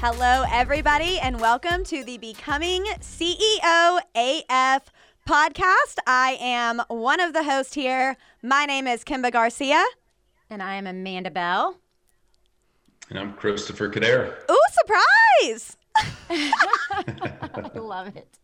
Hello, everybody, and welcome to the Becoming CEO AF podcast. I am one of the hosts here. My name is Kimba Garcia. And I am Amanda Bell. And I'm Christopher Codere. Ooh, surprise! I love it.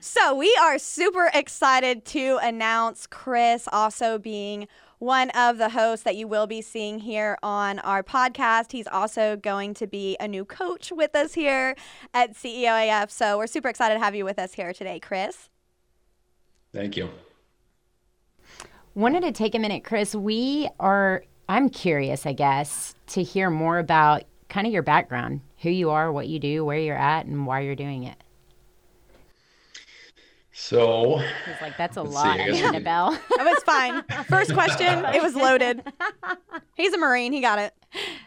So, we are super excited to announce Chris also being one of the hosts that you will be seeing here on our podcast. He's also going to be a new coach with us here at CEOAF. So, we're super excited to have you with us here today, Chris. Thank you. Wanted to take a minute, Chris. We are, I'm curious, I guess, to hear more about kind of your background, who you are, what you do, where you're at, and why you're doing it. So He's like, that's a lot, see, Amanda Bell. That was fine. First question, it was loaded. He's a Marine. He got it.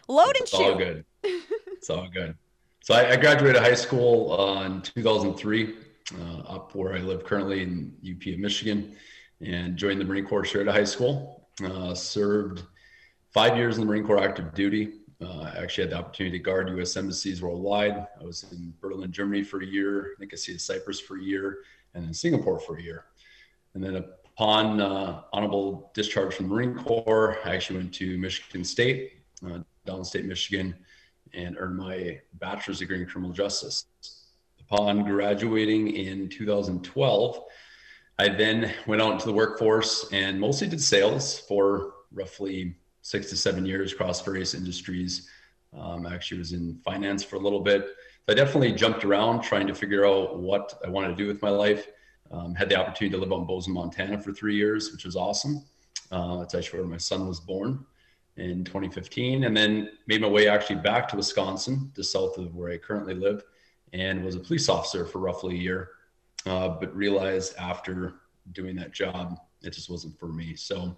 Load and it's all good. It's all good. So I, I graduated high school uh, in 2003, uh, up where I live currently in UP of Michigan, and joined the Marine Corps straight out of high school. Uh, served five years in the Marine Corps active duty. Uh, I actually had the opportunity to guard U.S. embassies worldwide. I was in Berlin, Germany for a year. Nicosia Cyprus for a year, and then Singapore for a year. And then upon uh, honorable discharge from the Marine Corps, I actually went to Michigan State, uh, downstate Michigan, and earned my bachelor's degree in criminal justice. Upon graduating in 2012, I then went out into the workforce and mostly did sales for roughly six to seven years across various industries. Um, I actually was in finance for a little bit. So I definitely jumped around trying to figure out what I wanted to do with my life. Um, had the opportunity to live in Bozeman, Montana for three years, which was awesome. Uh, that's actually where my son was born in 2015. And then made my way actually back to Wisconsin, just south of where I currently live, and was a police officer for roughly a year. Uh, but realized after doing that job, it just wasn't for me. So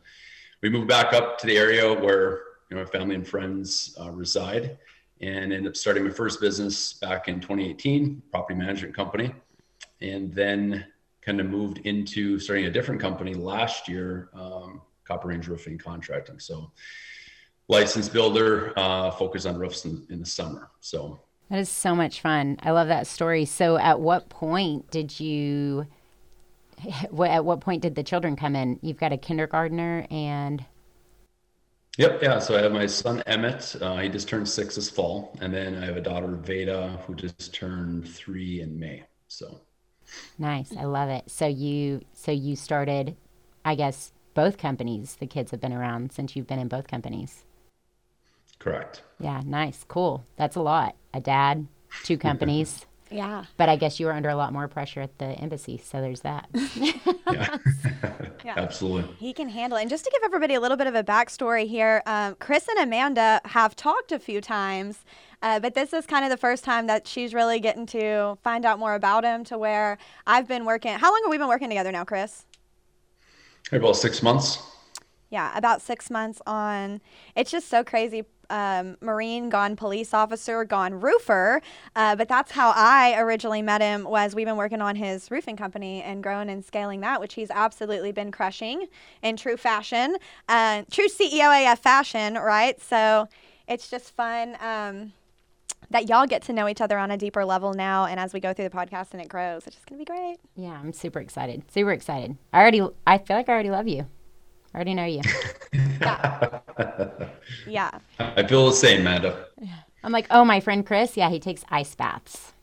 we moved back up to the area where you know, my family and friends uh, reside and ended up starting my first business back in 2018, property management company. And then kind of moved into starting a different company last year, um, Copper Range Roofing Contracting. So, licensed builder, uh, focus on roofs in, in the summer. So, That is so much fun. I love that story. So, at what point did you? At what point did the children come in? You've got a kindergartner and Yep. Yeah. So I have my son Emmett. Uh, he just turned six this fall, and then I have a daughter Veda who just turned three in May. So nice. I love it. So you so you started, I guess, both companies. The kids have been around since you've been in both companies. correct. Yeah, nice, cool. That's a lot. A dad, two companies. Yeah. but I guess you were under a lot more pressure at the embassy, so there's that. Yeah. Yeah. Absolutely. He can handle it. And just to give everybody a little bit of a backstory here, um, Chris and Amanda have talked a few times, uh, but this is kind of the first time that she's really getting to find out more about him to where I've been working. How long have we been working together now, Chris? About six months. Yeah, about six months on. It's just so crazy. Um, Marine gone police officer gone roofer, uh, but that's how I originally met him. Was we've been working on his roofing company and growing and scaling that, which he's absolutely been crushing in true fashion, uh, true CEOAF fashion, right? So it's just fun. Um, that y'all get to know each other on a deeper level now, and as we go through the podcast and it grows, it's just gonna be great. yeah, I'm super excited. Super excited. I already, I feel like I already love you. I already know you. Yeah. I feel the same, Amanda. I'm like, oh, my friend Chris. Yeah, he takes ice baths.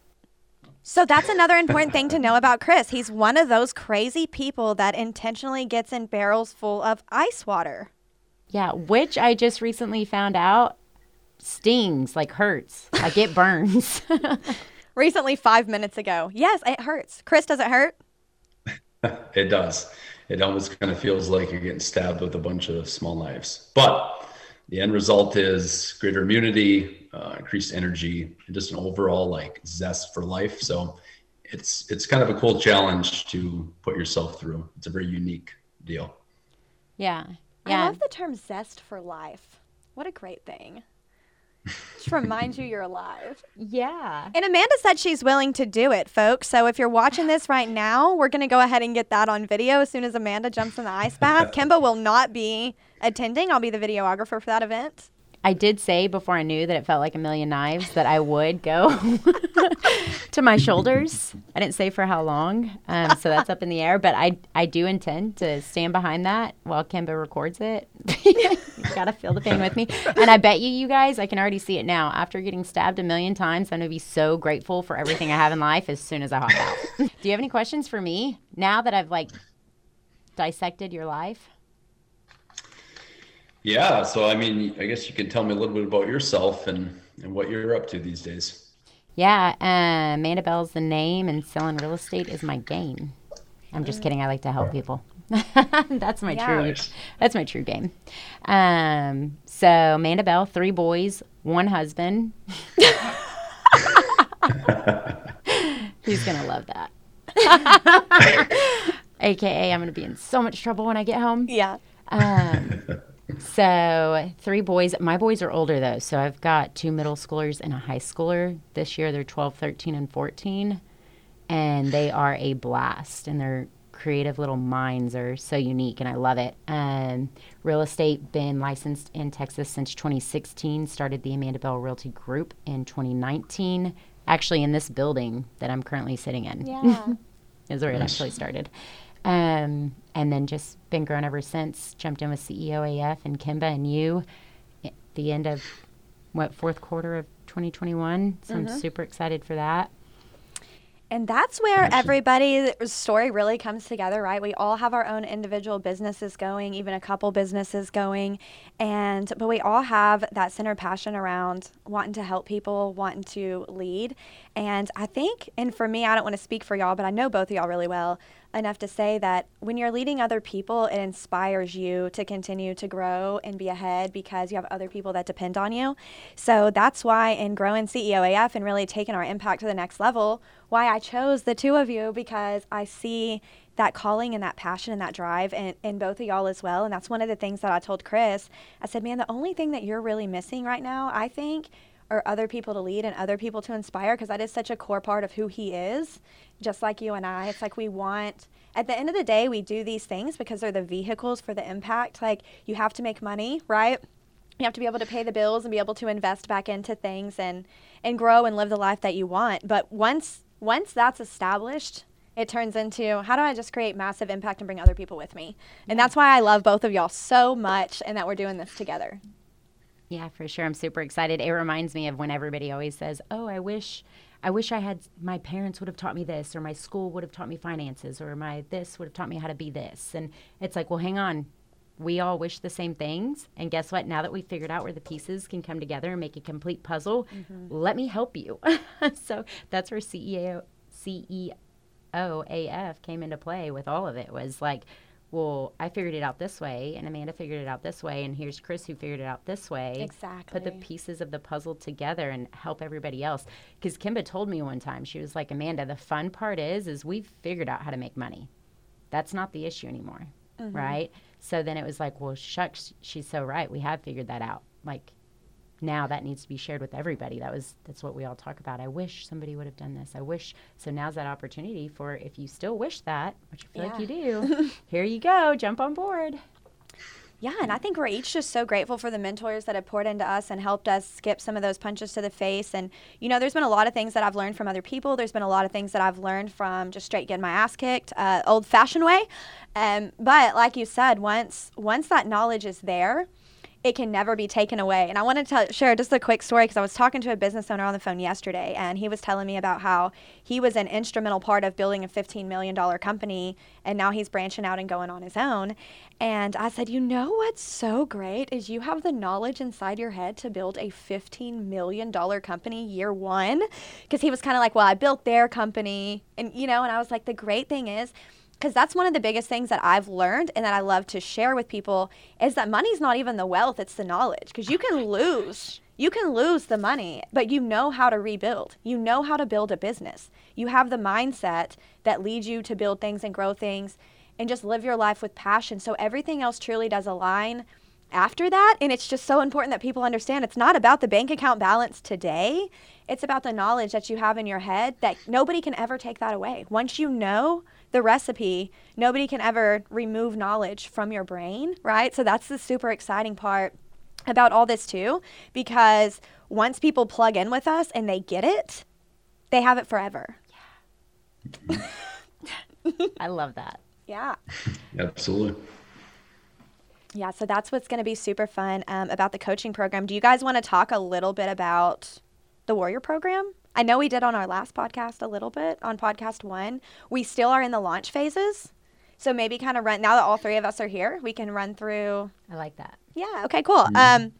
So that's another important thing to know about Chris. He's one of those crazy people that intentionally gets in barrels full of ice water. Yeah, which I just recently found out stings, like hurts, like it burns. Recently, five minutes ago. Yes, it hurts. Chris, does it hurt? It does. It almost kind of feels like you're getting stabbed with a bunch of small knives. But the end result is greater immunity, uh, increased energy, and just an overall like zest for life. So it's it's kind of a cool challenge to put yourself through. It's a very unique deal. yeah, Yeah. I love the term zest for life. What a great thing. Just reminds you you're alive. Yeah. And Amanda said she's willing to do it, folks. So if you're watching this right now, we're going to go ahead and get that on video as soon as Amanda jumps in the ice bath. Kimba will not be attending. I'll be the videographer for that event. I did say before I knew that it felt like a million knives that I would go to my shoulders. I didn't say for how long, um, so that's up in the air. But I I do intend to stand behind that while Kimba records it. you gotta feel the pain with me, and I bet you, you guys, I can already see it now. After getting stabbed a million times, I'm gonna be so grateful for everything I have in life as soon as I hop out. do you have any questions for me now that I've like dissected your life? Yeah. So, I mean, I guess you can tell me a little bit about yourself and, and what you're up to these days. Yeah. Uh, Amanda Bell's the name, and selling real estate is my game. I'm just kidding. I like to help people. that's my Yeah. true. That's my true game. Um, so Amanda Bell, three boys, one husband. He's gonna love that. AKA, I'm gonna be in so much trouble when I get home. Yeah. Um, so three boys. My boys are older though, so I've got two middle schoolers and a high schooler. This year they're 12, 13, and 14, and they are a blast. And their creative little minds are so unique, and I love it. Um, real estate been licensed in Texas since 2016. Started the Amanda Bell Realty Group in 2019. Actually, in this building that I'm currently sitting in Yeah. is where it actually started. Um, and then just been growing ever since. Jumped in with CEO AF and Kimba and you at the end of what fourth quarter of 2021. So I'm mm-hmm. super excited for that. And that's where everybody's story really comes together, right? We all have our own individual businesses going, even a couple businesses going, and but we all have that center passion around wanting to help people, wanting to lead. And I think, and for me, I don't want to speak for y'all, but I know both of y'all really well enough to say that when you're leading other people, it inspires you to continue to grow and be ahead because you have other people that depend on you. So that's why in growing CEO AF and really taking our impact to the next level, why I chose the two of you because I see that calling and that passion and that drive in, in both of y'all as well. And that's one of the things that I told Chris. I said, man, the only thing that you're really missing right now, I think, are other people to lead and other people to inspire because that is such a core part of who he is, just like you and I. It's like we want, at the end of the day, we do these things because they're the vehicles for the impact. Like you have to make money, right? You have to be able to pay the bills and be able to invest back into things and and grow and live the life that you want. But once once that's established, it turns into how do I just create massive impact and bring other people with me? And that's why I love both of y'all so much and that we're doing this together. Yeah, for sure. I'm super excited. It reminds me of when everybody always says, "Oh, I wish I wish I had my parents would have taught me this or my school would have taught me finances or my this would have taught me how to be this." And it's like, "Well, hang on. We all wish the same things, and guess what? Now that we've figured out where the pieces can come together and make a complete puzzle, mm-hmm. let me help you." so that's where CEO CEO AF came into play with all of it was like well, I figured it out this way, and Amanda figured it out this way, and here's Chris who figured it out this way. Exactly. Put the pieces of the puzzle together and help everybody else. Because Kimba told me one time, she was like, Amanda, the fun part is, is we've figured out how to make money. That's not the issue anymore, mm-hmm. right? So then it was like, well, shucks, she's so right. We have figured that out. Like now that needs to be shared with everybody. That was that's what we all talk about. I wish somebody would have done this. I wish. So now's that opportunity for if you still wish that, which I feel like you do. here you go. Jump on board. Yeah, and I think we're each just so grateful for the mentors that have poured into us and helped us skip some of those punches to the face. And, you know, there's been a lot of things that I've learned from other people. There's been a lot of things that I've learned from just straight getting my ass kicked, uh, old fashioned way. Um, but like you said, once once that knowledge is there, it can never be taken away. And I want to tell, share just a quick story because I was talking to a business owner on the phone yesterday, and he was telling me about how he was an instrumental part of building a $15 million company, and now he's branching out and going on his own. And I said, You know what's so great is you have the knowledge inside your head to build a $15 million company year one. Because he was kind of like, Well, I built their company. And, you know, and I was like, The great thing is, because that's one of the biggest things that I've learned and that I love to share with people is that money's not even the wealth, it's the knowledge. Because you can oh lose. You can lose the money, but you know how to rebuild. You know how to build a business. You have the mindset that leads you to build things and grow things and just live your life with passion. So everything else truly does align after that. And it's just so important that people understand it's not about the bank account balance today. It's about the knowledge that you have in your head that nobody can ever take that away. Once you know the recipe, nobody can ever remove knowledge from your brain, right? So that's the super exciting part about all this too because once people plug in with us and they get it, they have it forever. I love that. Yeah. Absolutely. Yeah, so that's what's going to be super fun um, about the coaching program. Do you guys want to talk a little bit about the Warrior program? I know we did on our last podcast a little bit on podcast one. We still are in the launch phases. So maybe kind of run, now that all three of us are here, we can run through. I like that. Yeah, okay, cool. Um,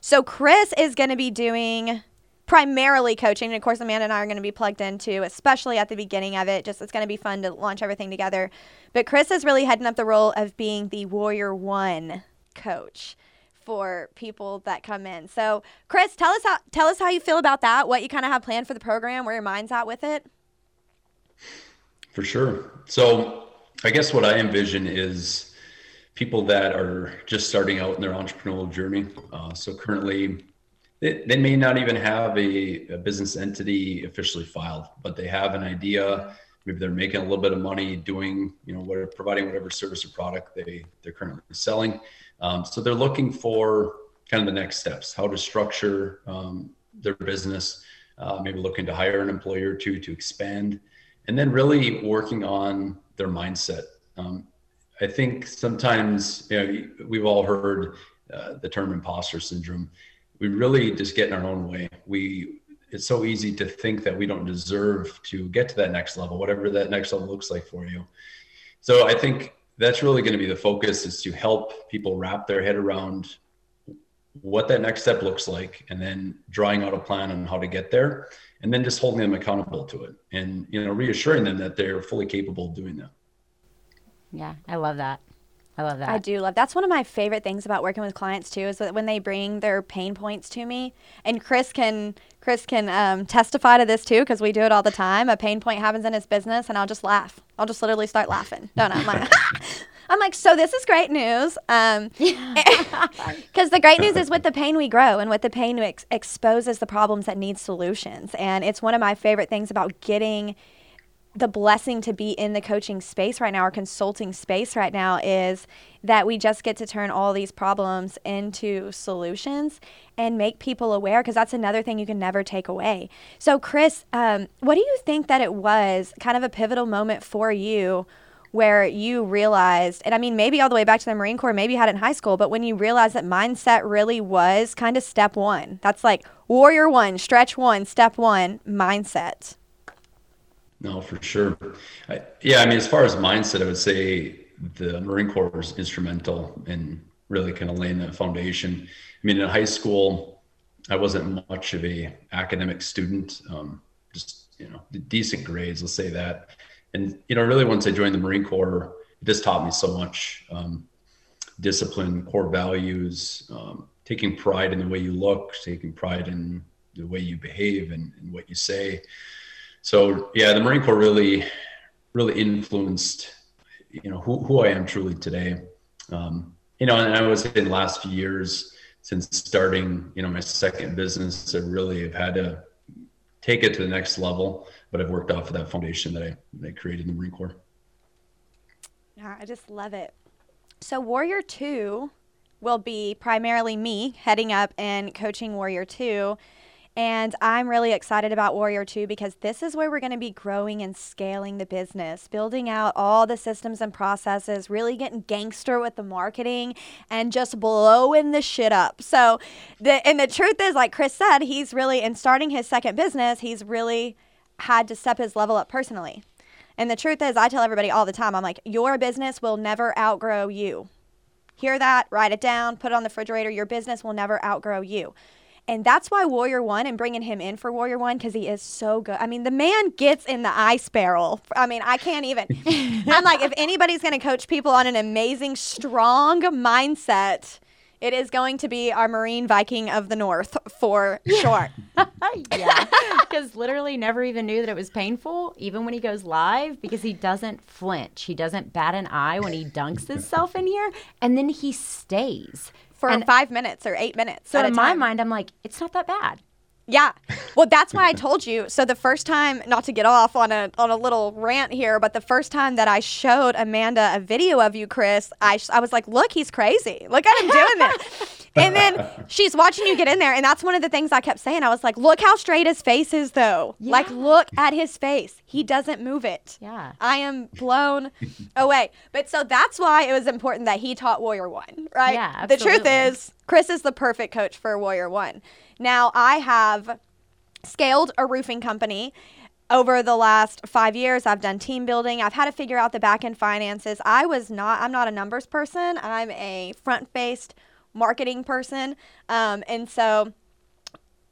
so Chris is going to be doing primarily coaching. And of course, Amanda and I are going to be plugged into, especially at the beginning of it. Just it's going to be fun to launch everything together. But Chris is really heading up the role of being the Warrior One coach for people that come in. So, Chris, tell us how tell us how you feel about that. What you kind of have planned for the program, where your mind's at with it. For sure. So, I guess what I envision is people that are just starting out in their entrepreneurial journey. Uh, so currently, they, they may not even have a, a, business entity officially filed, but they have an idea. Maybe they're making a little bit of money doing, you know, providing whatever service or product they they're currently selling. Um, so they're looking for kind of the next steps, how to structure um, their business. Uh, maybe looking to hire an employer or two to expand, and then really working on their mindset. Um, I think sometimes you know, we've all heard uh, the term imposter syndrome. We really just get in our own way. We it's so easy to think that we don't deserve to get to that next level, whatever that next level looks like for you. So I think that's really going to be the focus is to help people wrap their head around what that next step looks like and then drawing out a plan on how to get there and then just holding them accountable to it and you know reassuring them that they're fully capable of doing that yeah, I love that. I love that. I do love. That's one of my favorite things about working with clients too is that when they bring their pain points to me, and Chris can Chris can um, testify to this too because we do it all the time. A pain point happens in his business, and I'll just laugh. I'll just literally start laughing. Don't I? I'm like, I'm like, so this is great news. Um, because the great news is with the pain we grow, and with the pain ex- exposes the problems that need solutions. And it's one of my favorite things about getting the blessing to be in the coaching space right now or consulting space right now is that we just get to turn all these problems into solutions and make people aware because that's another thing you can never take away. So, Chris, um, what do you think that it was kind of a pivotal moment for you? Where you realized, and I mean, maybe all the way back to the Marine Corps, maybe you had it in high school, but when you realized that mindset really was kind of step one, that's like warrior one, stretch one, step one, mindset. No, for sure. I, yeah, I mean, as far as mindset, I would say the Marine Corps was instrumental in really kind of laying that foundation. I mean, in high school, I wasn't much of a academic student. Um, just you know, decent grades, let's say that. And you know, really, once I joined the Marine Corps, it just taught me so much: um, discipline, core values, um, taking pride in the way you look, taking pride in the way you behave and, and what you say so yeah, the Marine Corps really, really influenced, you know, who, who I am truly today. Um, you know, and I was in the last few years since starting, you know, my second business, I really have had to take it to the next level, but I've worked off of that foundation that I, that I created in the Marine Corps. Yeah, I just love it. So Warrior 2 will be primarily me heading up and coaching Warrior 2 and I'm really excited about Warrior 2 because this is where we're going to be growing and scaling the business, building out all the systems and processes, really getting gangster with the marketing and just blowing the shit up. So, the and the truth is like Chris said, he's really in starting his second business, he's really had to step his level up personally. And the truth is, I tell everybody all the time, I'm like, your business will never outgrow you. Hear that? Write it down, put it on the refrigerator. Your business will never outgrow you. And that's why Warrior One and bringing him in for Warrior One because he is so good. I mean, the man gets in the ice barrel. I mean, I can't even. I'm like, if anybody's going to coach people on an amazing, strong mindset, it is going to be our Marine Viking of the North for sure. yeah. Because literally never even knew that it was painful, even when he goes live, because he doesn't flinch. He doesn't bat an eye when he dunks himself in here. And then he stays for and five minutes or eight minutes. So in my mind, I'm like, it's not that bad. Yeah. Well, that's why I told you. So the first time, not to get off on a on a little rant here, but the first time that I showed Amanda a video of you, Chris, I I was like, look, he's crazy. Look at him doing this. and then she's watching you get in there, and that's one of the things I kept saying. I was like, "Look how straight his face is, though. Like, look at his face. He doesn't move it. Yeah. I am blown away. But so that's why it was important that he taught Warrior One, right? Yeah, Absolutely. The truth is, Chris is the perfect coach for Warrior One. Now, I have scaled a roofing company over the last five years i've done team building i've had to figure out the back end finances i was not i'm not a numbers person i'm a front faced marketing person. Um, and so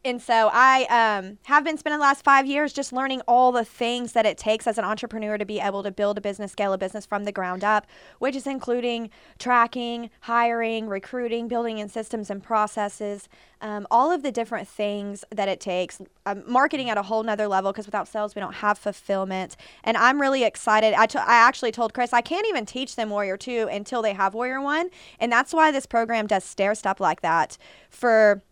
and so I um, have been spending the last five years just learning all the things that it takes as an entrepreneur to be able to build a business, scale a business from the ground up, which is including tracking, hiring, recruiting, building in systems and processes, um, all of the different things that it takes. Um, marketing at a whole nother level because without sales we don't have fulfillment. And I'm really excited. I, t- I actually told Chris I can't even teach them Warrior Two until they have Warrior One, and that's why this program does stair step like that for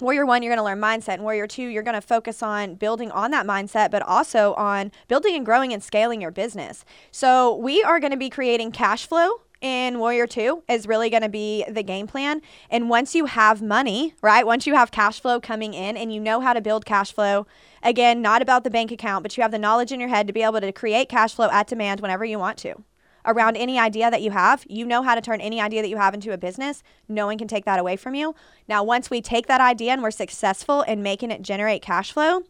Warrior one, you're going to learn mindset. And Warrior two, you're going to focus on building on that mindset, but also on building and growing and scaling your business. So we are going to be creating cash flow in Warrior 2 is really going to be the game plan. And once you have money, right? Once you have cash flow coming in and you know how to build cash flow, again, not about the bank account, but you have the knowledge in your head to be able to create cash flow at demand whenever you want to around any idea that you have. You know how to turn any idea that you have into a business. No one can take that away from you. Now, once we take that idea and we're successful in making it generate cash flow,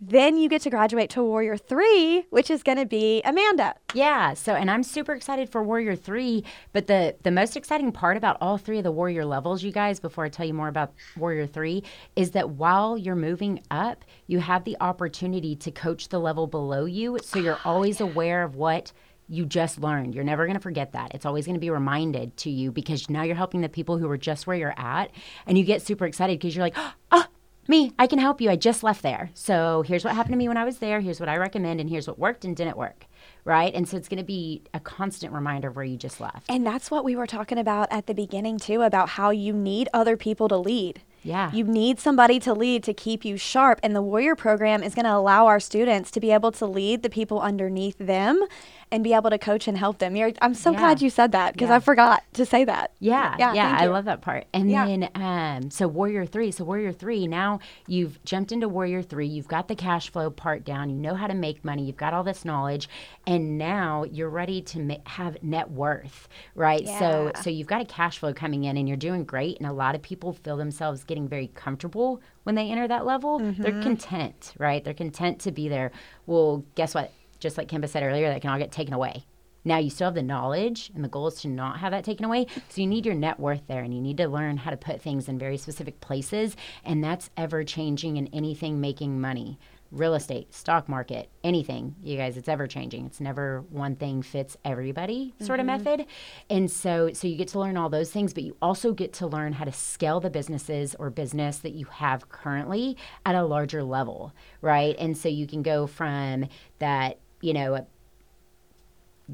then you get to graduate to Warrior 3, which is going to be Amanda. Yeah. So, and I'm super excited for Warrior Three. But the the most exciting part about all three of the Warrior levels, you guys, before I tell you more about Warrior Three, is that while you're moving up, you have the opportunity to coach the level below you. So you're always aware of what you just learned. You're never going to forget that. It's always going to be reminded to you because now you're helping the people who are just where you're at, and you get super excited because you're like, oh. Me, I can help you. I just left there. So here's what happened to me when I was there. Here's what I recommend, and here's what worked and didn't work right? And so it's going to be a constant reminder of where you just left. And that's what we were talking about at the beginning, too, about how you need other people to lead. Yeah. You need somebody to lead to keep you sharp. And the Warrior program is going to allow our students to be able to lead the people underneath them and be able to coach and help them. You're, I'm so Yeah. glad you said that because Yeah. I forgot to say that. Yeah, Yeah, yeah, I love that part. And then, um, so Warrior Three. So Warrior Three. Now you've jumped into Warrior Three. You've got the cash flow part down. You know how to make money. You've got all this knowledge, and now you're ready to ma- have net worth, right? So, so you've got a cash flow coming in, and you're doing great. And a lot of people feel themselves getting very comfortable when they enter that level. Mm-hmm. They're content, right? They're content to be there. Well, guess what? Just like Kimba said earlier, that can all get taken away. Now you still have the knowledge, and the goal is to not have that taken away. So you need your net worth there, and you need to learn how to put things in very specific places, and that's ever changing in anything making money. Real estate, stock market, anything, you guys, it's ever changing. It's never one thing fits everybody sort of mm-hmm. method. And so so you get to learn all those things, but you also get to learn how to scale the businesses or business that you have currently at a larger level, right? And so you can go from that, you know,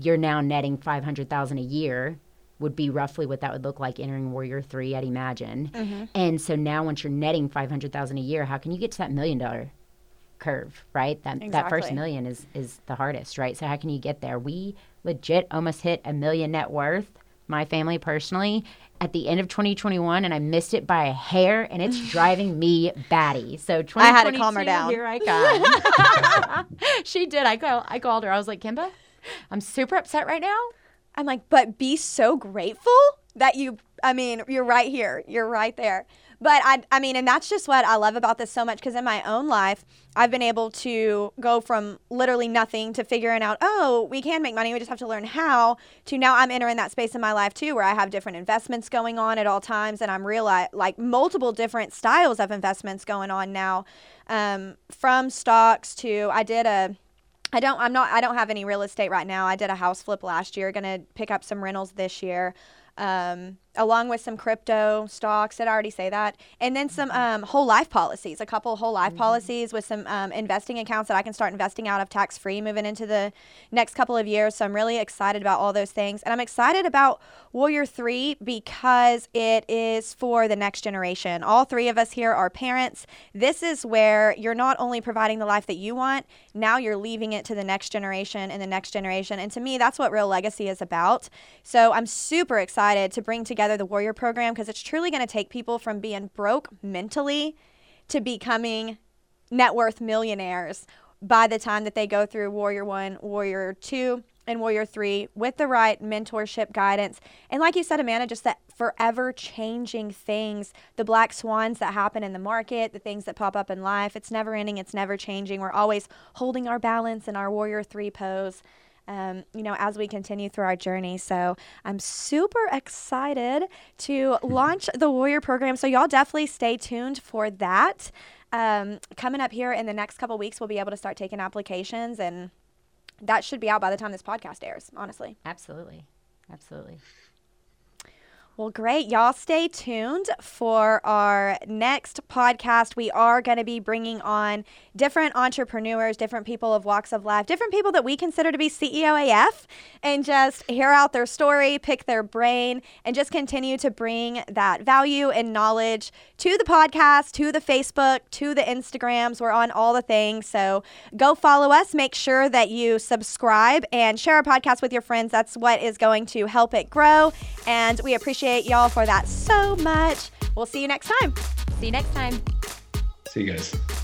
you're now netting 500,000 a year would be roughly what that would look like entering Warrior 3 at Imagine. Mm-hmm. And so now once you're netting 500,000 a year, how can you get to that million dollar curve, right? That that first million is is the hardest, right? So how can you get there? We legit almost hit a million net worth, my family personally, at the end of 2021 and I missed it by a hair and it's driving me batty. So 2022, I had to calm her down. Here I come. she did. I call, I called her. I was like, "Kimba, I'm super upset right now." I'm like, but be so grateful that you, I mean, you're right here. You're right there. But I, I mean, and that's just what I love about this so much because in my own life, I've been able to go from literally nothing to figuring out, oh, we can make money. We just have to learn how to now I'm entering that space in my life too where I have different investments going on at all times. And I'm realize like multiple different styles of investments going on now um, from stocks to, I did a, I don't I'm not I don't have any real estate right now. I did a house flip last year, to pick up some rentals this year. Um, along with some crypto stocks, did I already say that? And then some um, whole life policies, a couple whole life policies with some um, investing accounts that I can start investing out of tax free moving into the next couple of years. So I'm really excited about all those things. And I'm excited about Warrior 3 because it is for the next generation. All three of us here are parents. This is where you're not only providing the life that you want, now you're leaving it to the next generation and the next generation. And to me, that's what real legacy is about. So I'm super excited to bring together together the Warrior program because it's truly going to take people from being broke mentally to becoming net worth millionaires by the time that they go through Warrior 1, Warrior 2, and Warrior 3 with the right mentorship guidance. And like you said, Amanda, just that forever changing things, the black swans that happen in the market, the things that pop up in life. It's never ending, it's never changing. We're always holding our balance in our Warrior 3 pose. Um, you know, as we continue through our journey. So I'm super excited to launch the Warrior program. So y'all definitely stay tuned for that. Um, coming up here in the next couple weeks, we'll be able to start taking applications and that should be out by the time this podcast airs, honestly. Absolutely. Absolutely. Well, great. Y'all stay tuned for our next podcast. We are going to be bringing on different entrepreneurs, different people of walks of life, different people that we consider to be CEO AF, and just hear out their story, pick their brain, and just continue to bring that value and knowledge to the podcast, to the Facebook, to the Instagrams. We're on all the things. So go follow us. Make sure that you subscribe and share our podcast with your friends. That's what is going to help it grow. And we appreciate appreciate y'all for that so much. We'll see you next time. See you next time. See you guys.